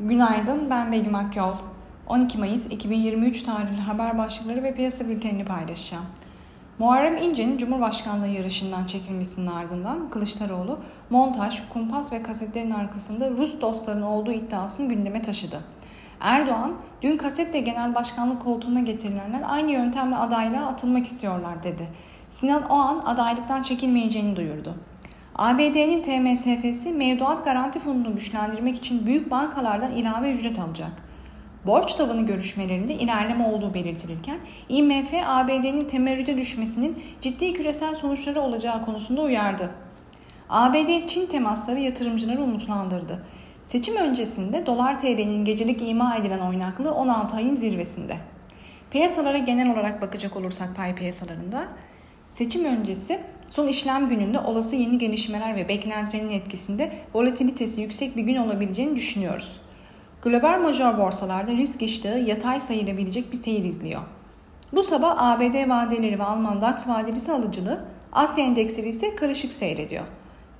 Günaydın, ben Begüm Akyol. 12 Mayıs 2023 tarihli haber başlıkları ve piyasa bültenini paylaşacağım. Muharrem İnce'nin Cumhurbaşkanlığı yarışından çekilmesinin ardından Kılıçdaroğlu, montaj, kumpas ve kasetlerin arkasında Rus dostlarının olduğu iddiasını gündeme taşıdı. Erdoğan, dün kasetle genel başkanlık koltuğuna getirilenler aynı yöntemle adaylığa atılmak istiyorlar dedi. Sinan Oğan adaylıktan çekilmeyeceğini duyurdu. ABD'nin TMSF'si mevduat garanti fonunu güçlendirmek için büyük bankalardan ilave ücret alacak. Borç tavanı görüşmelerinde ilerleme olduğu belirtilirken IMF ABD'nin temerrüde düşmesinin ciddi küresel sonuçları olacağı konusunda uyardı. ABD-Çin temasları yatırımcıları umutlandırdı. Seçim öncesinde dolar TL'nin gecelik ima edilen oynaklığı 16 ayın zirvesinde. Piyasalara genel olarak bakacak olursak pay piyasalarında seçim öncesi son işlem gününde olası yeni gelişmeler ve beklentilerin etkisinde volatilitesi yüksek bir gün olabileceğini düşünüyoruz. Global major borsalarda risk iştahı yatay sayılabilecek bir seyir izliyor. Bu sabah ABD vadeleri ve Alman DAX vadelisi alıcılı, Asya endeksleri ise karışık seyrediyor.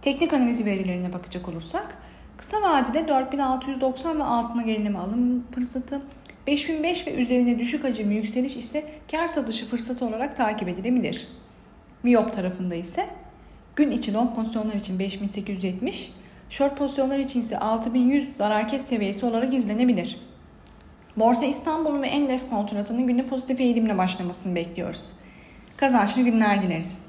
Teknik analiz verilerine bakacak olursak, kısa vadede 4690 ve altına gerileme alım fırsatı, 5005 ve üzerine düşük hacimli yükseliş ise kar satışı fırsatı olarak takip edilebilir. Miyop tarafında ise gün içi long pozisyonlar için 5870, short pozisyonlar için ise 6100 zarar kes seviyesi olarak izlenebilir. Borsa İstanbul'un ve Endeks kontratının günde pozitif eğilimle başlamasını bekliyoruz. Kazançlı günler dileriz.